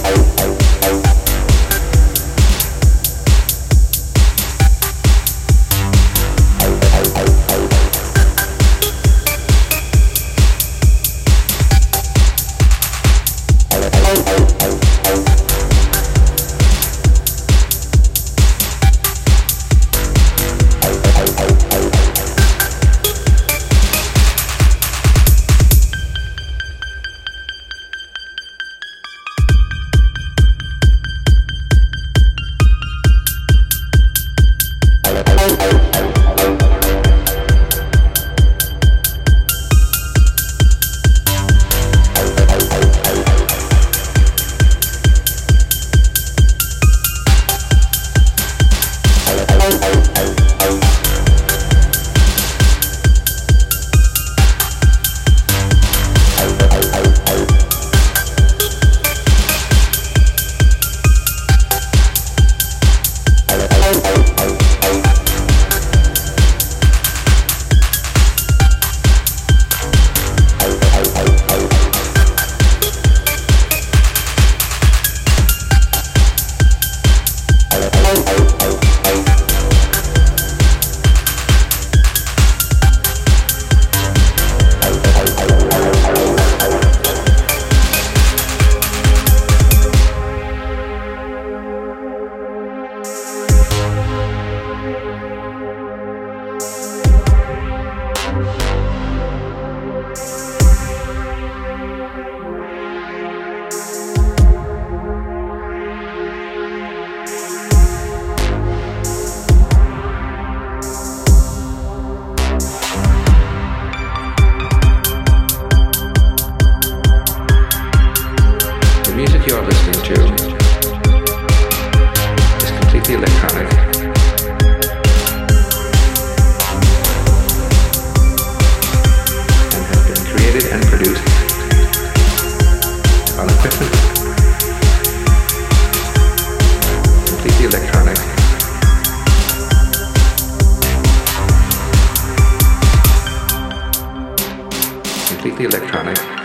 Bye. completely electronic.